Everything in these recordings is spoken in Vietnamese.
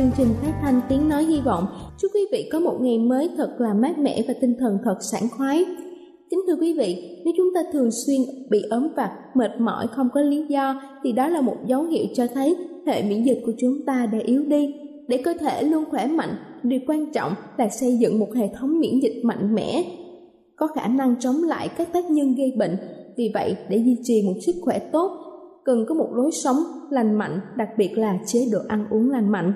chương trình phát thanh Tiếng Nói Hy Vọng. Chúc quý vị có một ngày mới thật là mát mẻ và tinh thần thật sảng khoái. Kính thưa quý vị, nếu chúng ta thường xuyên bị ốm vặt, mệt mỏi không có lý do thì đó là một dấu hiệu cho thấy hệ miễn dịch của chúng ta đã yếu đi. Để cơ thể luôn khỏe mạnh, điều quan trọng là xây dựng một hệ thống miễn dịch mạnh mẽ, có khả năng chống lại các tác nhân gây bệnh. Vì vậy, để duy trì một sức khỏe tốt, cần có một lối sống lành mạnh, đặc biệt là chế độ ăn uống lành mạnh.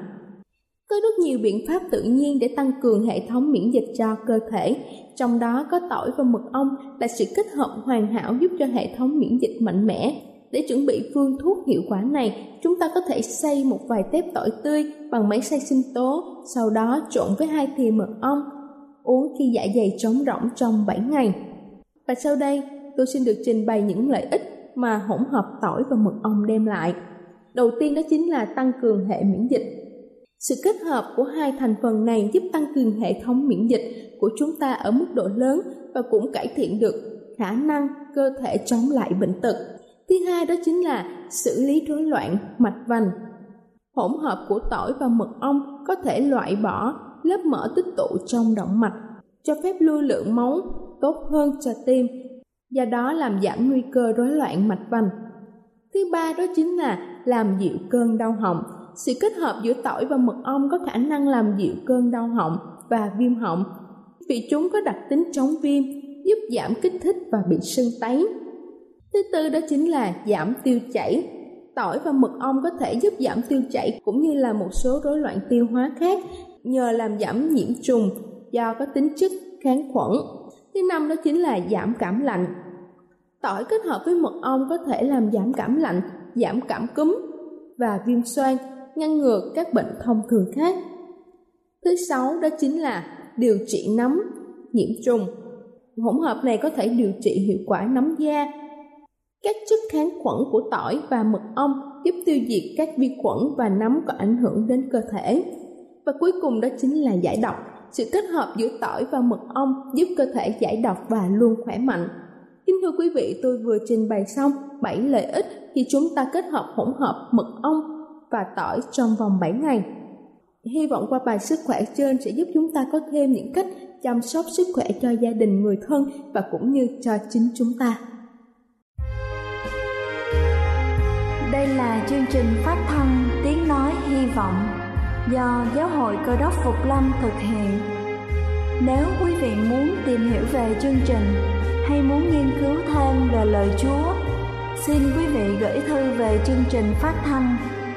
Có rất nhiều biện pháp tự nhiên để tăng cường hệ thống miễn dịch cho cơ thể, trong đó có tỏi và mật ong là sự kết hợp hoàn hảo giúp cho hệ thống miễn dịch mạnh mẽ. Để chuẩn bị phương thuốc hiệu quả này, chúng ta có thể xay một vài tép tỏi tươi bằng máy xay sinh tố, sau đó trộn với hai thìa mật ong, uống khi dạ dày trống rỗng trong 7 ngày. Và sau đây, tôi xin được trình bày những lợi ích mà hỗn hợp tỏi và mật ong đem lại. Đầu tiên đó chính là tăng cường hệ miễn dịch sự kết hợp của hai thành phần này giúp tăng cường hệ thống miễn dịch của chúng ta ở mức độ lớn và cũng cải thiện được khả năng cơ thể chống lại bệnh tật. Thứ hai đó chính là xử lý rối loạn mạch vành. Hỗn hợp của tỏi và mật ong có thể loại bỏ lớp mỡ tích tụ trong động mạch, cho phép lưu lượng máu tốt hơn cho tim, do đó làm giảm nguy cơ rối loạn mạch vành. Thứ ba đó chính là làm dịu cơn đau họng sự kết hợp giữa tỏi và mật ong có khả năng làm dịu cơn đau họng và viêm họng vì chúng có đặc tính chống viêm giúp giảm kích thích và bị sưng tấy thứ tư đó chính là giảm tiêu chảy tỏi và mật ong có thể giúp giảm tiêu chảy cũng như là một số rối loạn tiêu hóa khác nhờ làm giảm nhiễm trùng do có tính chất kháng khuẩn thứ năm đó chính là giảm cảm lạnh tỏi kết hợp với mật ong có thể làm giảm cảm lạnh giảm cảm cúm và viêm xoang ngăn ngừa các bệnh thông thường khác. Thứ sáu đó chính là điều trị nấm, nhiễm trùng. Hỗn hợp này có thể điều trị hiệu quả nấm da. Các chất kháng khuẩn của tỏi và mật ong giúp tiêu diệt các vi khuẩn và nấm có ảnh hưởng đến cơ thể. Và cuối cùng đó chính là giải độc. Sự kết hợp giữa tỏi và mật ong giúp cơ thể giải độc và luôn khỏe mạnh. Kính thưa quý vị, tôi vừa trình bày xong 7 lợi ích khi chúng ta kết hợp hỗn hợp mật ong và tỏi trong vòng 7 ngày. Hy vọng qua bài sức khỏe trên sẽ giúp chúng ta có thêm những cách chăm sóc sức khỏe cho gia đình người thân và cũng như cho chính chúng ta. Đây là chương trình phát thanh Tiếng Nói Hy Vọng do Giáo hội Cơ đốc Phục Lâm thực hiện. Nếu quý vị muốn tìm hiểu về chương trình hay muốn nghiên cứu thêm về lời Chúa, xin quý vị gửi thư về chương trình phát thanh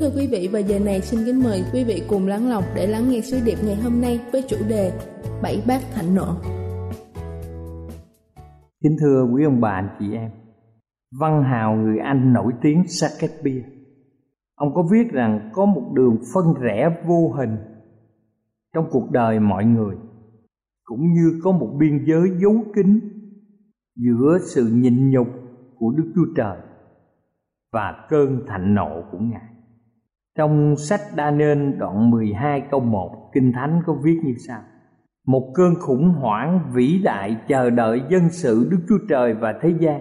thưa quý vị và giờ này xin kính mời quý vị cùng lắng lòng để lắng nghe sứ điệp ngày hôm nay với chủ đề Bảy bát thạnh nộ. Kính thưa quý ông bà anh chị em, văn hào người Anh nổi tiếng Shakespeare. Ông có viết rằng có một đường phân rẽ vô hình trong cuộc đời mọi người cũng như có một biên giới giấu kín giữa sự nhịn nhục của Đức Chúa Trời và cơn thạnh nộ của Ngài. Trong sách đa nên đoạn 12 câu 1 Kinh Thánh có viết như sau Một cơn khủng hoảng vĩ đại chờ đợi dân sự Đức Chúa Trời và thế gian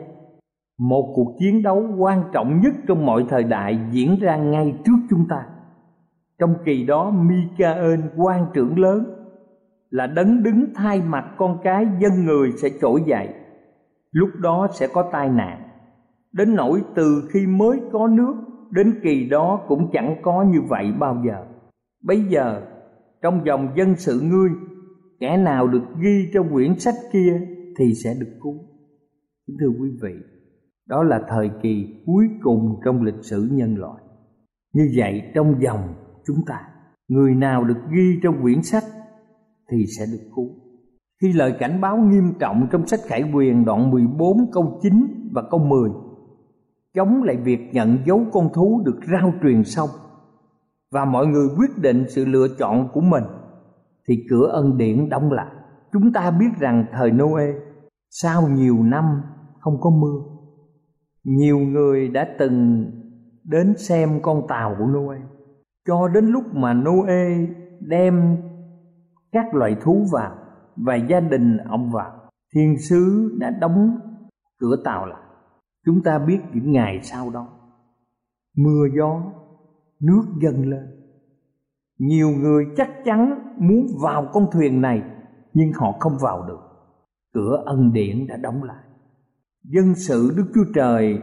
Một cuộc chiến đấu quan trọng nhất trong mọi thời đại diễn ra ngay trước chúng ta Trong kỳ đó Mikael quan trưởng lớn là đấng đứng thay mặt con cái dân người sẽ trỗi dậy lúc đó sẽ có tai nạn đến nỗi từ khi mới có nước đến kỳ đó cũng chẳng có như vậy bao giờ bây giờ trong dòng dân sự ngươi kẻ nào được ghi trong quyển sách kia thì sẽ được cứu thưa quý vị đó là thời kỳ cuối cùng trong lịch sử nhân loại như vậy trong dòng chúng ta người nào được ghi trong quyển sách thì sẽ được cứu khi lời cảnh báo nghiêm trọng trong sách Khải Quyền đoạn 14 câu 9 và câu 10 chống lại việc nhận dấu con thú được rao truyền xong và mọi người quyết định sự lựa chọn của mình thì cửa ân điển đóng lại chúng ta biết rằng thời noe sau nhiều năm không có mưa nhiều người đã từng đến xem con tàu của noe cho đến lúc mà noe đem các loại thú vào và gia đình ông vào thiên sứ đã đóng cửa tàu lại Chúng ta biết những ngày sau đó Mưa gió Nước dâng lên Nhiều người chắc chắn muốn vào con thuyền này Nhưng họ không vào được Cửa ân điển đã đóng lại Dân sự Đức Chúa Trời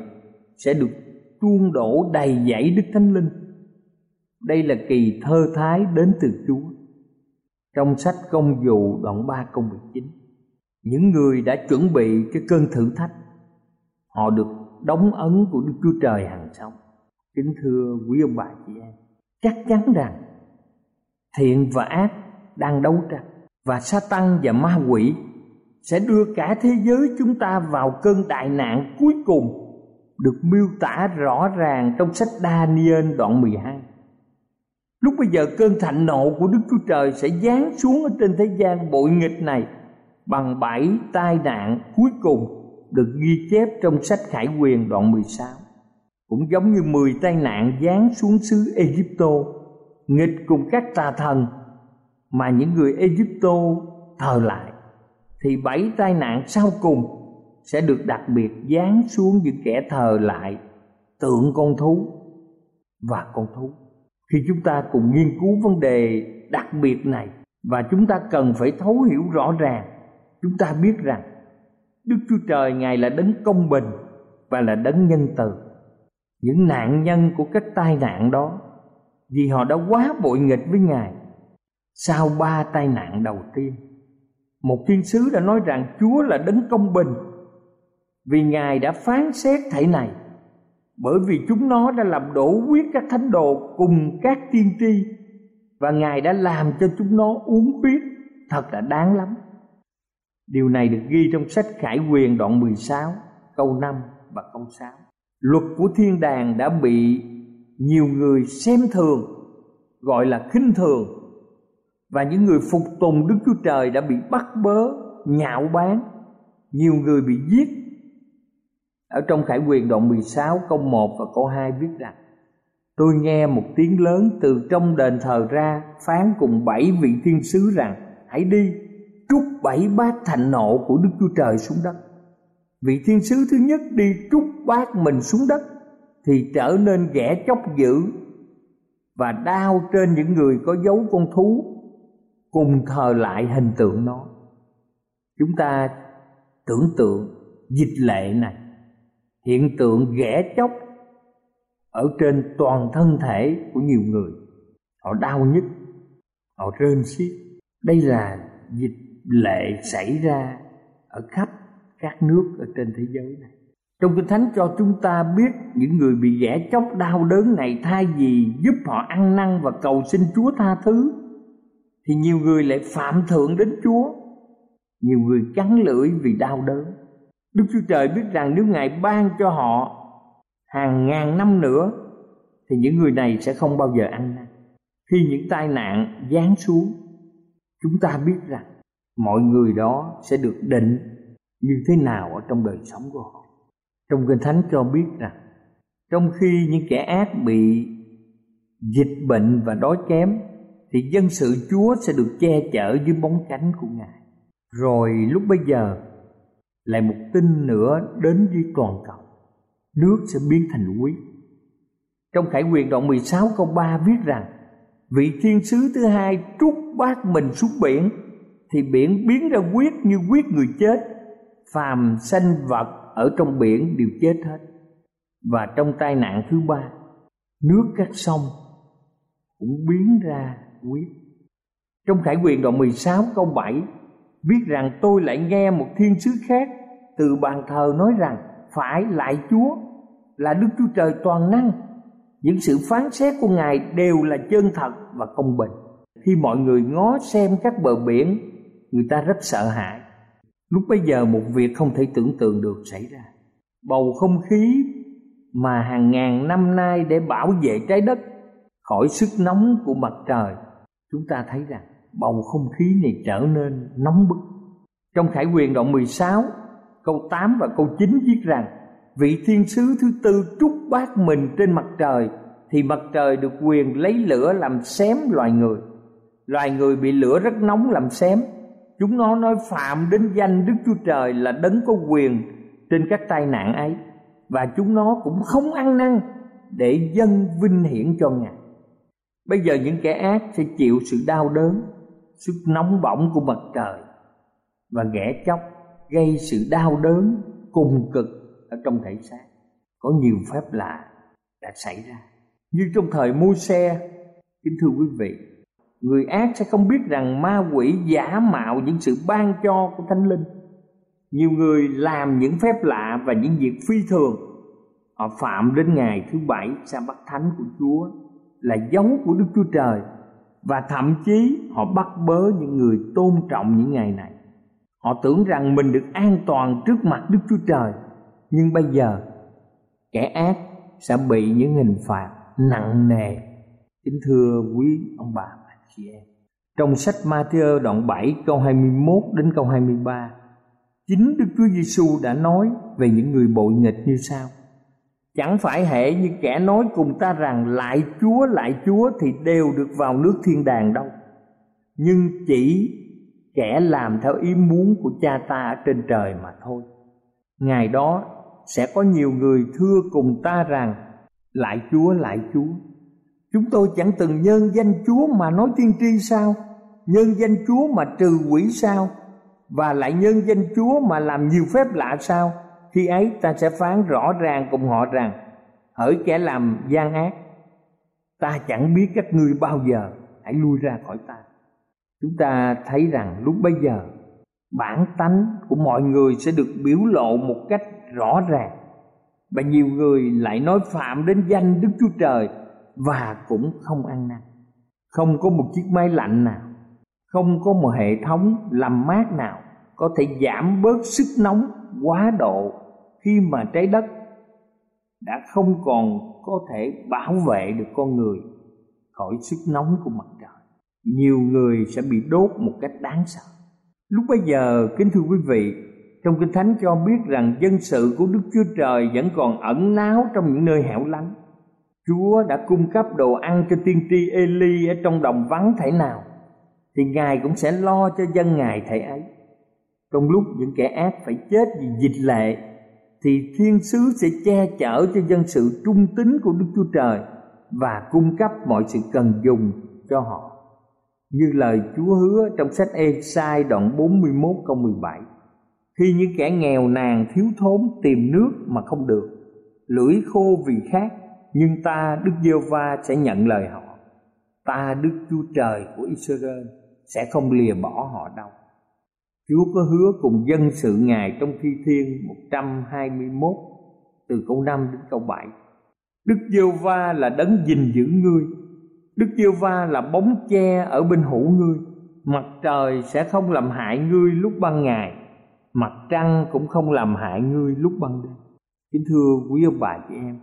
Sẽ được chuông đổ đầy dẫy Đức Thánh Linh Đây là kỳ thơ thái đến từ Chúa Trong sách công vụ đoạn 3 việc chính Những người đã chuẩn bị cho cơn thử thách họ được đóng ấn của Đức Chúa Trời hàng sống. Kính thưa quý ông bà chị em, chắc chắn rằng thiện và ác đang đấu tranh và Satan và ma quỷ sẽ đưa cả thế giới chúng ta vào cơn đại nạn cuối cùng được miêu tả rõ ràng trong sách Daniel đoạn 12. Lúc bây giờ cơn thạnh nộ của Đức Chúa Trời sẽ giáng xuống ở trên thế gian bội nghịch này bằng bảy tai nạn cuối cùng được ghi chép trong sách Khải Quyền đoạn 16. Cũng giống như 10 tai nạn giáng xuống xứ Egypto, nghịch cùng các tà thần mà những người Egypto thờ lại, thì bảy tai nạn sau cùng sẽ được đặc biệt giáng xuống những kẻ thờ lại tượng con thú và con thú. Khi chúng ta cùng nghiên cứu vấn đề đặc biệt này và chúng ta cần phải thấu hiểu rõ ràng, chúng ta biết rằng đức chúa trời ngài là đấng công bình và là đấng nhân từ những nạn nhân của các tai nạn đó vì họ đã quá bội nghịch với ngài sau ba tai nạn đầu tiên một thiên sứ đã nói rằng chúa là đấng công bình vì ngài đã phán xét thể này bởi vì chúng nó đã làm đổ quyết các thánh đồ cùng các tiên tri và ngài đã làm cho chúng nó uống huyết thật là đáng lắm Điều này được ghi trong sách Khải Quyền đoạn 16 câu 5 và câu 6. Luật của thiên đàng đã bị nhiều người xem thường, gọi là khinh thường và những người phục tùng Đức Chúa Trời đã bị bắt bớ, nhạo báng, nhiều người bị giết. Ở trong Khải Quyền đoạn 16 câu 1 và câu 2 viết rằng: Tôi nghe một tiếng lớn từ trong đền thờ ra phán cùng bảy vị thiên sứ rằng: Hãy đi, trút bảy bát thạnh nộ của Đức Chúa Trời xuống đất. Vị thiên sứ thứ nhất đi trút bát mình xuống đất thì trở nên ghẻ chóc dữ và đau trên những người có dấu con thú cùng thờ lại hình tượng nó. Chúng ta tưởng tượng dịch lệ này, hiện tượng ghẻ chóc ở trên toàn thân thể của nhiều người. Họ đau nhức họ rên xiết. Đây là dịch lệ xảy ra ở khắp các nước ở trên thế giới này trong kinh thánh cho chúng ta biết những người bị rẻ chóc đau đớn này thay vì giúp họ ăn năn và cầu xin chúa tha thứ thì nhiều người lại phạm thượng đến chúa nhiều người cắn lưỡi vì đau đớn đức chúa trời biết rằng nếu ngài ban cho họ hàng ngàn năm nữa thì những người này sẽ không bao giờ ăn năn khi những tai nạn giáng xuống chúng ta biết rằng mọi người đó sẽ được định như thế nào ở trong đời sống của họ trong kinh thánh cho biết rằng trong khi những kẻ ác bị dịch bệnh và đói kém thì dân sự chúa sẽ được che chở dưới bóng cánh của ngài rồi lúc bây giờ lại một tin nữa đến với toàn cầu nước sẽ biến thành quý trong khải quyền đoạn 16 câu 3 viết rằng vị thiên sứ thứ hai trút bát mình xuống biển thì biển biến ra quyết như quyết người chết phàm sinh vật ở trong biển đều chết hết và trong tai nạn thứ ba nước các sông cũng biến ra quyết trong khải quyền đoạn 16 câu 7 biết rằng tôi lại nghe một thiên sứ khác từ bàn thờ nói rằng phải lại Chúa là Đức Chúa Trời toàn năng những sự phán xét của Ngài đều là chân thật và công bình khi mọi người ngó xem các bờ biển người ta rất sợ hãi lúc bấy giờ một việc không thể tưởng tượng được xảy ra bầu không khí mà hàng ngàn năm nay để bảo vệ trái đất khỏi sức nóng của mặt trời chúng ta thấy rằng bầu không khí này trở nên nóng bức trong khải quyền đoạn 16 câu 8 và câu 9 viết rằng vị thiên sứ thứ tư trút bát mình trên mặt trời thì mặt trời được quyền lấy lửa làm xém loài người loài người bị lửa rất nóng làm xém chúng nó nói phạm đến danh đức chúa trời là đấng có quyền trên các tai nạn ấy và chúng nó cũng không ăn năn để dân vinh hiển cho ngài bây giờ những kẻ ác sẽ chịu sự đau đớn sức nóng bỏng của mặt trời và ghẻ chóc gây sự đau đớn cùng cực ở trong thể xác có nhiều phép lạ đã xảy ra như trong thời môi xe kính thưa quý vị người ác sẽ không biết rằng ma quỷ giả mạo những sự ban cho của thánh linh nhiều người làm những phép lạ và những việc phi thường họ phạm đến ngày thứ bảy sa bắt thánh của chúa là dấu của đức chúa trời và thậm chí họ bắt bớ những người tôn trọng những ngày này họ tưởng rằng mình được an toàn trước mặt đức chúa trời nhưng bây giờ kẻ ác sẽ bị những hình phạt nặng nề kính thưa quý ông bà chị em. Trong sách Matthew đoạn 7 câu 21 đến câu 23, chính Đức Chúa Giêsu đã nói về những người bội nghịch như sau: Chẳng phải hệ như kẻ nói cùng ta rằng lại Chúa lại Chúa thì đều được vào nước thiên đàng đâu. Nhưng chỉ kẻ làm theo ý muốn của cha ta ở trên trời mà thôi. Ngày đó sẽ có nhiều người thưa cùng ta rằng lại Chúa lại Chúa Chúng tôi chẳng từng nhân danh Chúa mà nói tiên tri sao? Nhân danh Chúa mà trừ quỷ sao? Và lại nhân danh Chúa mà làm nhiều phép lạ sao? Khi ấy ta sẽ phán rõ ràng cùng họ rằng Hỡi kẻ làm gian ác Ta chẳng biết các ngươi bao giờ Hãy lui ra khỏi ta Chúng ta thấy rằng lúc bây giờ Bản tánh của mọi người sẽ được biểu lộ một cách rõ ràng Và nhiều người lại nói phạm đến danh Đức Chúa Trời và cũng không ăn năn không có một chiếc máy lạnh nào không có một hệ thống làm mát nào có thể giảm bớt sức nóng quá độ khi mà trái đất đã không còn có thể bảo vệ được con người khỏi sức nóng của mặt trời nhiều người sẽ bị đốt một cách đáng sợ lúc bây giờ kính thưa quý vị trong kinh thánh cho biết rằng dân sự của đức chúa trời vẫn còn ẩn náu trong những nơi hẻo lánh Chúa đã cung cấp đồ ăn cho tiên tri Eli ở trong đồng vắng thể nào thì Ngài cũng sẽ lo cho dân Ngài thể ấy. Trong lúc những kẻ ác phải chết vì dịch lệ thì thiên sứ sẽ che chở cho dân sự trung tín của Đức Chúa Trời và cung cấp mọi sự cần dùng cho họ. Như lời Chúa hứa trong sách Ê-sai đoạn 41 câu 17 Khi những kẻ nghèo nàn thiếu thốn tìm nước mà không được Lưỡi khô vì khát nhưng ta Đức Giêsu va sẽ nhận lời họ. Ta Đức Chúa Trời của Israel sẽ không lìa bỏ họ đâu. Chúa có hứa cùng dân sự Ngài trong Thi Thiên 121 từ câu 5 đến câu 7. Đức Giêsu va là đấng gìn giữ ngươi. Đức Giêsu va là bóng che ở bên hữu ngươi. Mặt trời sẽ không làm hại ngươi lúc ban ngày, mặt trăng cũng không làm hại ngươi lúc ban đêm. Kính thưa quý ông bà chị em,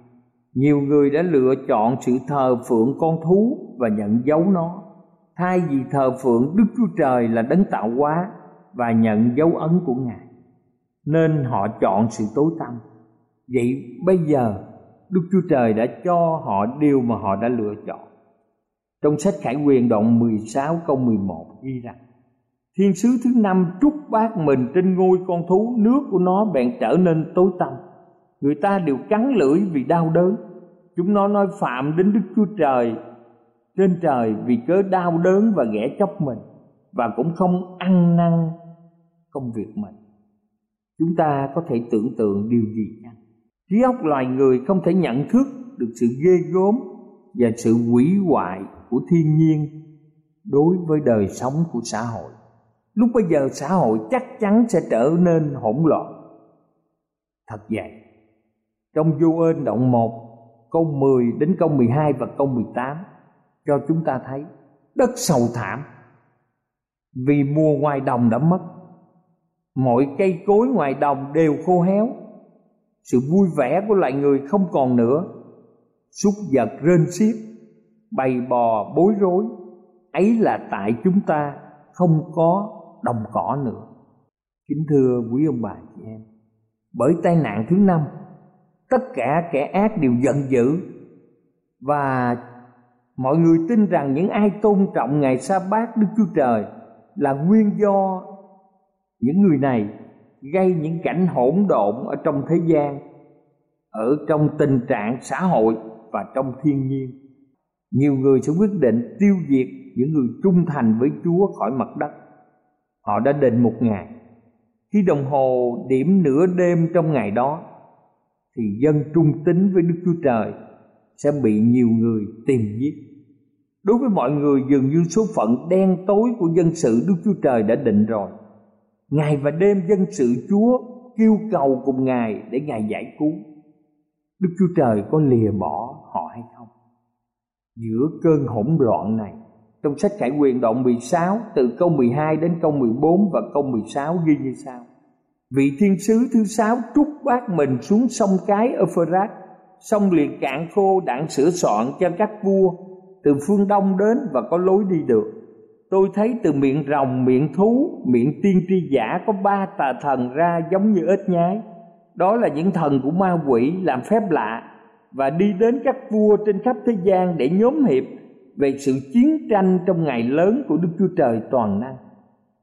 nhiều người đã lựa chọn sự thờ phượng con thú và nhận dấu nó thay vì thờ phượng đức chúa trời là đấng tạo hóa và nhận dấu ấn của ngài nên họ chọn sự tối tăm vậy bây giờ đức chúa trời đã cho họ điều mà họ đã lựa chọn trong sách khải quyền đoạn 16 câu 11 ghi rằng Thiên sứ thứ năm trút bát mình trên ngôi con thú Nước của nó bèn trở nên tối tăm người ta đều cắn lưỡi vì đau đớn chúng nó nói phạm đến đức chúa trời trên trời vì cớ đau đớn và ghẻ chóc mình và cũng không ăn năn công việc mình chúng ta có thể tưởng tượng điều gì chăng trí óc loài người không thể nhận thức được sự ghê gớm và sự hủy hoại của thiên nhiên đối với đời sống của xã hội lúc bây giờ xã hội chắc chắn sẽ trở nên hỗn loạn thật vậy trong ơn đoạn 1 câu 10 đến câu 12 và câu 18 cho chúng ta thấy đất sầu thảm vì mùa ngoài đồng đã mất mọi cây cối ngoài đồng đều khô héo sự vui vẻ của loài người không còn nữa súc vật rên xiết bầy bò bối rối ấy là tại chúng ta không có đồng cỏ nữa kính thưa quý ông bà chị em bởi tai nạn thứ năm tất cả kẻ ác đều giận dữ và mọi người tin rằng những ai tôn trọng ngày sa bát đức chúa trời là nguyên do những người này gây những cảnh hỗn độn ở trong thế gian ở trong tình trạng xã hội và trong thiên nhiên nhiều người sẽ quyết định tiêu diệt những người trung thành với chúa khỏi mặt đất họ đã định một ngày khi đồng hồ điểm nửa đêm trong ngày đó thì dân trung tín với Đức Chúa Trời sẽ bị nhiều người tìm giết. Đối với mọi người dường như số phận đen tối của dân sự Đức Chúa Trời đã định rồi. Ngày và đêm dân sự Chúa kêu cầu cùng Ngài để Ngài giải cứu. Đức Chúa Trời có lìa bỏ họ hay không? Giữa cơn hỗn loạn này, trong sách Khải Quyền đoạn 16 từ câu 12 đến câu 14 và câu 16 ghi như sau vị thiên sứ thứ sáu trút bát mình xuống sông cái Euphrates, sông liền cạn khô đặng sửa soạn cho các vua từ phương đông đến và có lối đi được. Tôi thấy từ miệng rồng, miệng thú, miệng tiên tri giả có ba tà thần ra giống như ếch nhái. Đó là những thần của ma quỷ làm phép lạ và đi đến các vua trên khắp thế gian để nhóm hiệp về sự chiến tranh trong ngày lớn của Đức Chúa Trời toàn năng.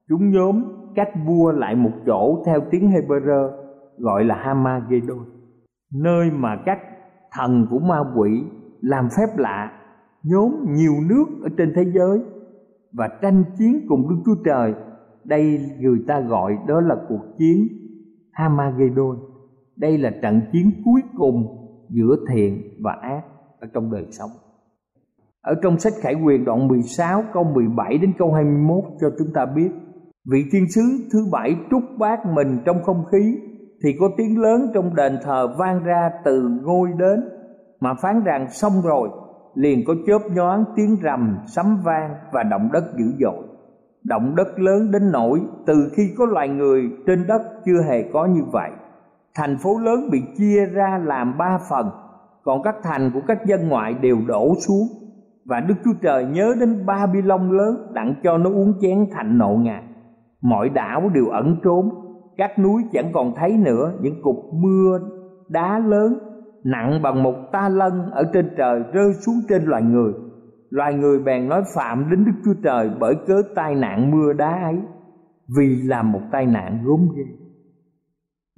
Chúng nhóm cách vua lại một chỗ theo tiếng Hebrew gọi là Hamagedon, nơi mà các thần của ma quỷ làm phép lạ, nhóm nhiều nước ở trên thế giới và tranh chiến cùng Đức Chúa Trời. Đây người ta gọi đó là cuộc chiến Hamagedon. Đây là trận chiến cuối cùng giữa thiện và ác ở trong đời sống. Ở trong sách Khải Quyền đoạn 16 câu 17 đến câu 21 cho chúng ta biết vị thiên sứ thứ bảy trút bát mình trong không khí thì có tiếng lớn trong đền thờ vang ra từ ngôi đến mà phán rằng xong rồi liền có chớp nhoáng tiếng rầm sấm vang và động đất dữ dội động đất lớn đến nỗi từ khi có loài người trên đất chưa hề có như vậy thành phố lớn bị chia ra làm ba phần còn các thành của các dân ngoại đều đổ xuống và đức chúa trời nhớ đến ba bi lông lớn đặng cho nó uống chén thạnh nộ ngài mọi đảo đều ẩn trốn các núi chẳng còn thấy nữa những cục mưa đá lớn nặng bằng một ta lân ở trên trời rơi xuống trên loài người loài người bèn nói phạm đến đức chúa trời bởi cớ tai nạn mưa đá ấy vì là một tai nạn gốm ghê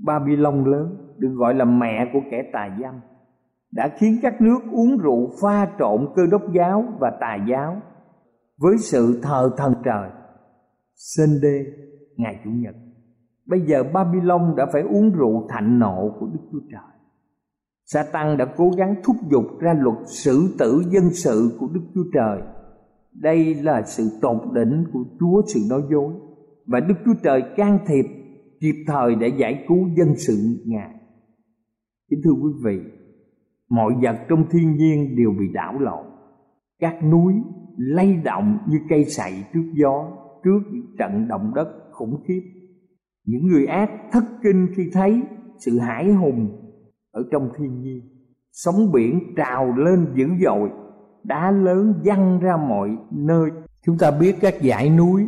babylon lớn được gọi là mẹ của kẻ tà dâm đã khiến các nước uống rượu pha trộn cơ đốc giáo và tà giáo với sự thờ thần trời đê ngày chủ nhật bây giờ Babylon đã phải uống rượu thạnh nộ của Đức Chúa Trời Satan đã cố gắng thúc giục ra luật xử tử dân sự của Đức Chúa Trời đây là sự tột đỉnh của Chúa sự nói dối và Đức Chúa Trời can thiệp kịp thời để giải cứu dân sự Ngài. Kính thưa quý vị, mọi vật trong thiên nhiên đều bị đảo lộn. Các núi lay động như cây sậy trước gió, trước những trận động đất khủng khiếp. Những người ác thất kinh khi thấy sự hãi hùng ở trong thiên nhiên. Sóng biển trào lên dữ dội, đá lớn văng ra mọi nơi. Chúng ta biết các dãy núi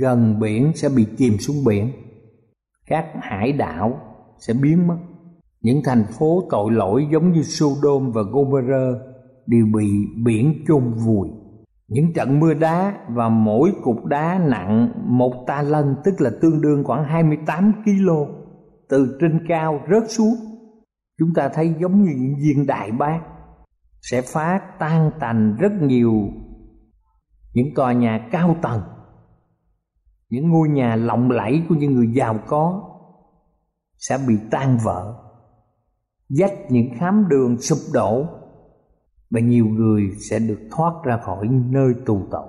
gần biển sẽ bị chìm xuống biển. Các hải đảo sẽ biến mất. Những thành phố tội lỗi giống như Sodom và Gomorrah đều bị biển chôn vùi những trận mưa đá và mỗi cục đá nặng một ta lân tức là tương đương khoảng 28 kg từ trên cao rớt xuống. Chúng ta thấy giống như những viên đại bác sẽ phá tan tành rất nhiều những tòa nhà cao tầng, những ngôi nhà lộng lẫy của những người giàu có sẽ bị tan vỡ, dách những khám đường sụp đổ và nhiều người sẽ được thoát ra khỏi nơi tù tội.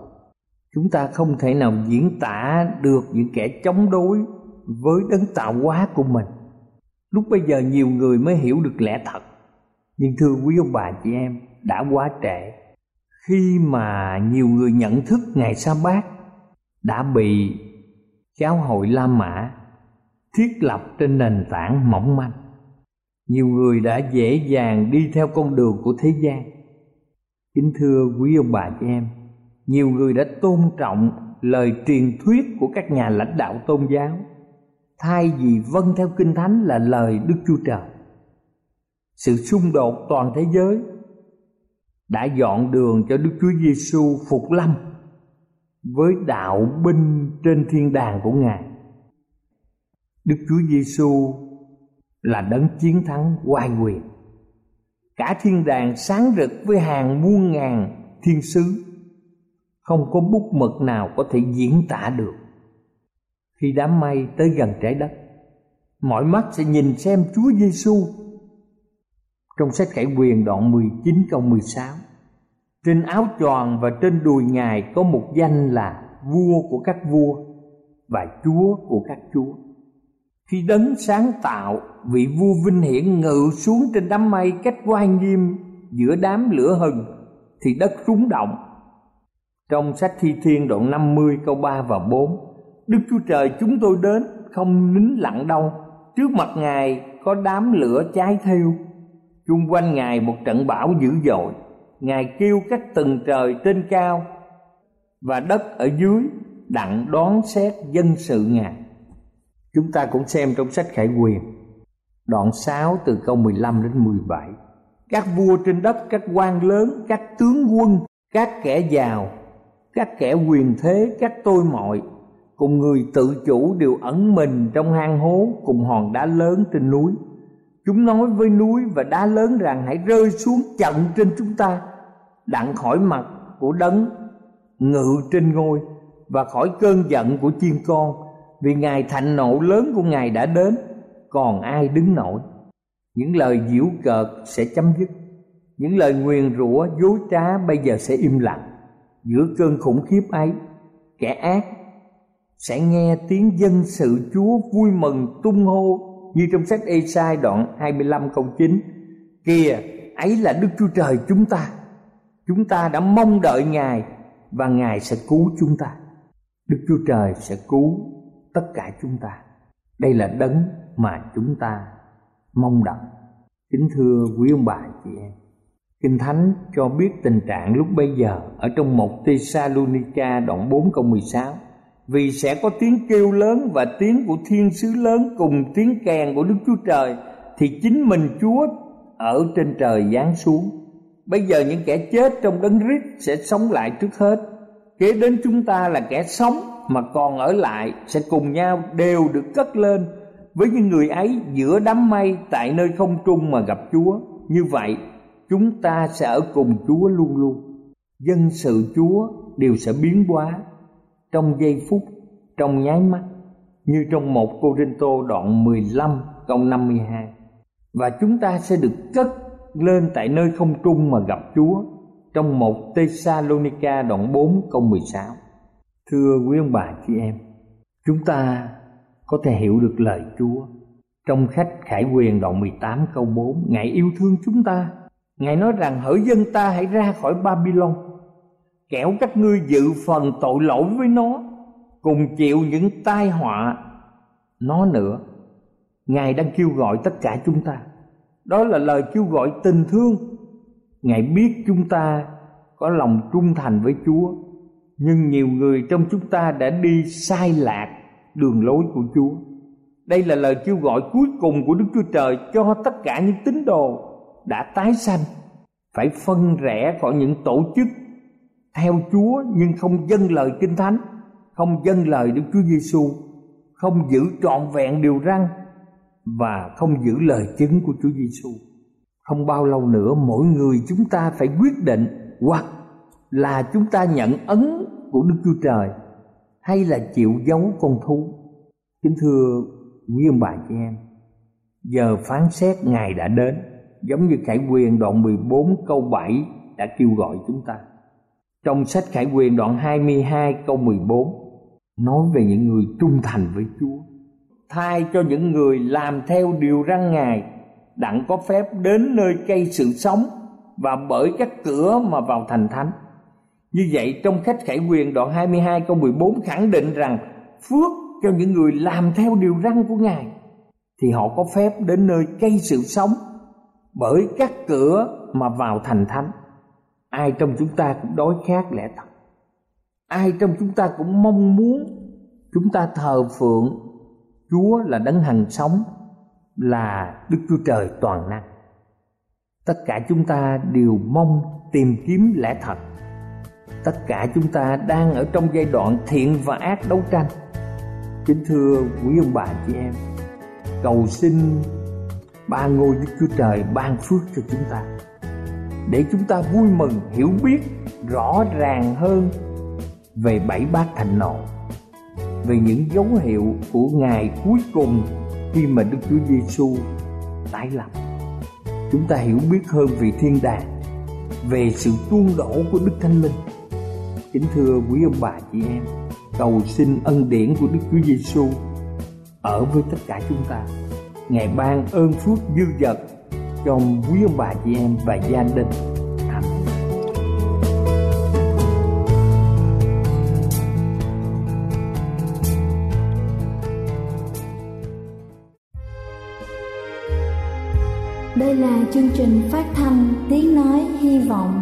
Chúng ta không thể nào diễn tả được những kẻ chống đối với đấng tạo hóa của mình. Lúc bây giờ nhiều người mới hiểu được lẽ thật. Nhưng thưa quý ông bà chị em, đã quá trễ. Khi mà nhiều người nhận thức ngày sa bát đã bị giáo hội La Mã thiết lập trên nền tảng mỏng manh nhiều người đã dễ dàng đi theo con đường của thế gian Kính thưa quý ông bà chị em, nhiều người đã tôn trọng lời truyền thuyết của các nhà lãnh đạo tôn giáo thay vì vâng theo kinh thánh là lời Đức Chúa Trời. Sự xung đột toàn thế giới đã dọn đường cho Đức Chúa Giêsu phục lâm với đạo binh trên thiên đàng của Ngài. Đức Chúa Giêsu là đấng chiến thắng oai quyền cả thiên đàng sáng rực với hàng muôn ngàn thiên sứ không có bút mực nào có thể diễn tả được khi đám mây tới gần trái đất mọi mắt sẽ nhìn xem Chúa Giêsu trong sách Khải Quyền đoạn 19 câu 16 trên áo choàng và trên đùi ngài có một danh là vua của các vua và chúa của các chúa khi đấng sáng tạo, vị vua vinh hiển ngự xuống trên đám mây cách quan nghiêm giữa đám lửa hừng thì đất rúng động. Trong sách Thi Thiên đoạn 50 câu 3 và 4, Đức Chúa Trời chúng tôi đến không nín lặng đâu. Trước mặt Ngài có đám lửa cháy thiêu, chung quanh Ngài một trận bão dữ dội. Ngài kêu các tầng trời trên cao và đất ở dưới đặng đón xét dân sự Ngài. Chúng ta cũng xem trong sách Khải Quyền, đoạn 6 từ câu 15 đến 17. Các vua trên đất, các quan lớn, các tướng quân, các kẻ giàu, các kẻ quyền thế, các tôi mọi, cùng người tự chủ đều ẩn mình trong hang hố cùng hòn đá lớn trên núi. Chúng nói với núi và đá lớn rằng hãy rơi xuống chậm trên chúng ta, đặng khỏi mặt của đấng ngự trên ngôi và khỏi cơn giận của chiên con vì ngày thạnh nộ lớn của ngài đã đến còn ai đứng nổi những lời giễu cợt sẽ chấm dứt những lời nguyền rủa dối trá bây giờ sẽ im lặng giữa cơn khủng khiếp ấy kẻ ác sẽ nghe tiếng dân sự Chúa vui mừng tung hô như trong sách ê-sai đoạn 25 câu 9 kìa ấy là Đức Chúa Trời chúng ta chúng ta đã mong đợi Ngài và Ngài sẽ cứu chúng ta Đức Chúa Trời sẽ cứu tất cả chúng ta đây là đấng mà chúng ta mong đợi kính thưa quý ông bà chị em kinh thánh cho biết tình trạng lúc bây giờ ở trong một Thessalonica đoạn 4 câu 16 vì sẽ có tiếng kêu lớn và tiếng của thiên sứ lớn cùng tiếng kèn của Đức Chúa Trời thì chính mình Chúa ở trên trời giáng xuống. Bây giờ những kẻ chết trong đấng rít sẽ sống lại trước hết. Kế đến chúng ta là kẻ sống mà còn ở lại sẽ cùng nhau đều được cất lên với những người ấy giữa đám mây tại nơi không trung mà gặp Chúa. Như vậy, chúng ta sẽ ở cùng Chúa luôn luôn. Dân sự Chúa đều sẽ biến hóa trong giây phút, trong nháy mắt, như trong một Cô Rinh Tô đoạn 15 câu 52. Và chúng ta sẽ được cất lên tại nơi không trung mà gặp Chúa trong một Tê-sa-lô-ni-ca đoạn 4 câu 16. Thưa quý ông bà chị em, chúng ta có thể hiểu được lời Chúa trong khách Khải Quyền đoạn 18 câu 4, Ngài yêu thương chúng ta. Ngài nói rằng hỡi dân ta hãy ra khỏi Babylon, kẻo các ngươi dự phần tội lỗi với nó, cùng chịu những tai họa nó nữa. Ngài đang kêu gọi tất cả chúng ta. Đó là lời kêu gọi tình thương. Ngài biết chúng ta có lòng trung thành với Chúa nhưng nhiều người trong chúng ta đã đi sai lạc đường lối của Chúa. Đây là lời kêu gọi cuối cùng của Đức Chúa Trời cho tất cả những tín đồ đã tái sanh phải phân rẽ khỏi những tổ chức theo Chúa nhưng không dâng lời Kinh Thánh, không dâng lời Đức Chúa Giêsu, không giữ trọn vẹn điều răn và không giữ lời chứng của Chúa Giêsu. Không bao lâu nữa mỗi người chúng ta phải quyết định hoặc là chúng ta nhận ấn của đức chúa trời hay là chịu dấu con thú kính thưa quý ông bà chị em giờ phán xét ngài đã đến giống như khải quyền đoạn 14 câu 7 đã kêu gọi chúng ta trong sách khải quyền đoạn 22 câu 14 nói về những người trung thành với chúa thay cho những người làm theo điều răn ngài đặng có phép đến nơi cây sự sống và bởi các cửa mà vào thành thánh như vậy trong khách khải quyền đoạn 22 câu 14 khẳng định rằng phước cho những người làm theo điều răn của Ngài thì họ có phép đến nơi cây sự sống bởi các cửa mà vào thành thánh. Ai trong chúng ta cũng đói khát lẽ thật. Ai trong chúng ta cũng mong muốn chúng ta thờ phượng Chúa là đấng hằng sống là Đức Chúa Trời toàn năng. Tất cả chúng ta đều mong tìm kiếm lẽ thật tất cả chúng ta đang ở trong giai đoạn thiện và ác đấu tranh kính thưa quý ông bà chị em cầu xin ba ngôi đức chúa trời ban phước cho chúng ta để chúng ta vui mừng hiểu biết rõ ràng hơn về bảy bát thành nộ về những dấu hiệu của ngày cuối cùng khi mà Đức Chúa Giêsu tái lập. Chúng ta hiểu biết hơn về thiên đàng, về sự tuôn đổ của Đức Thánh Linh Kính thưa quý ông bà chị em, cầu xin ân điển của Đức Chúa Giêsu ở với tất cả chúng ta. ngày ban ơn phước dư dật cho quý ông bà chị em và gia đình. Đây là chương trình phát thanh Tiếng Nói Hy Vọng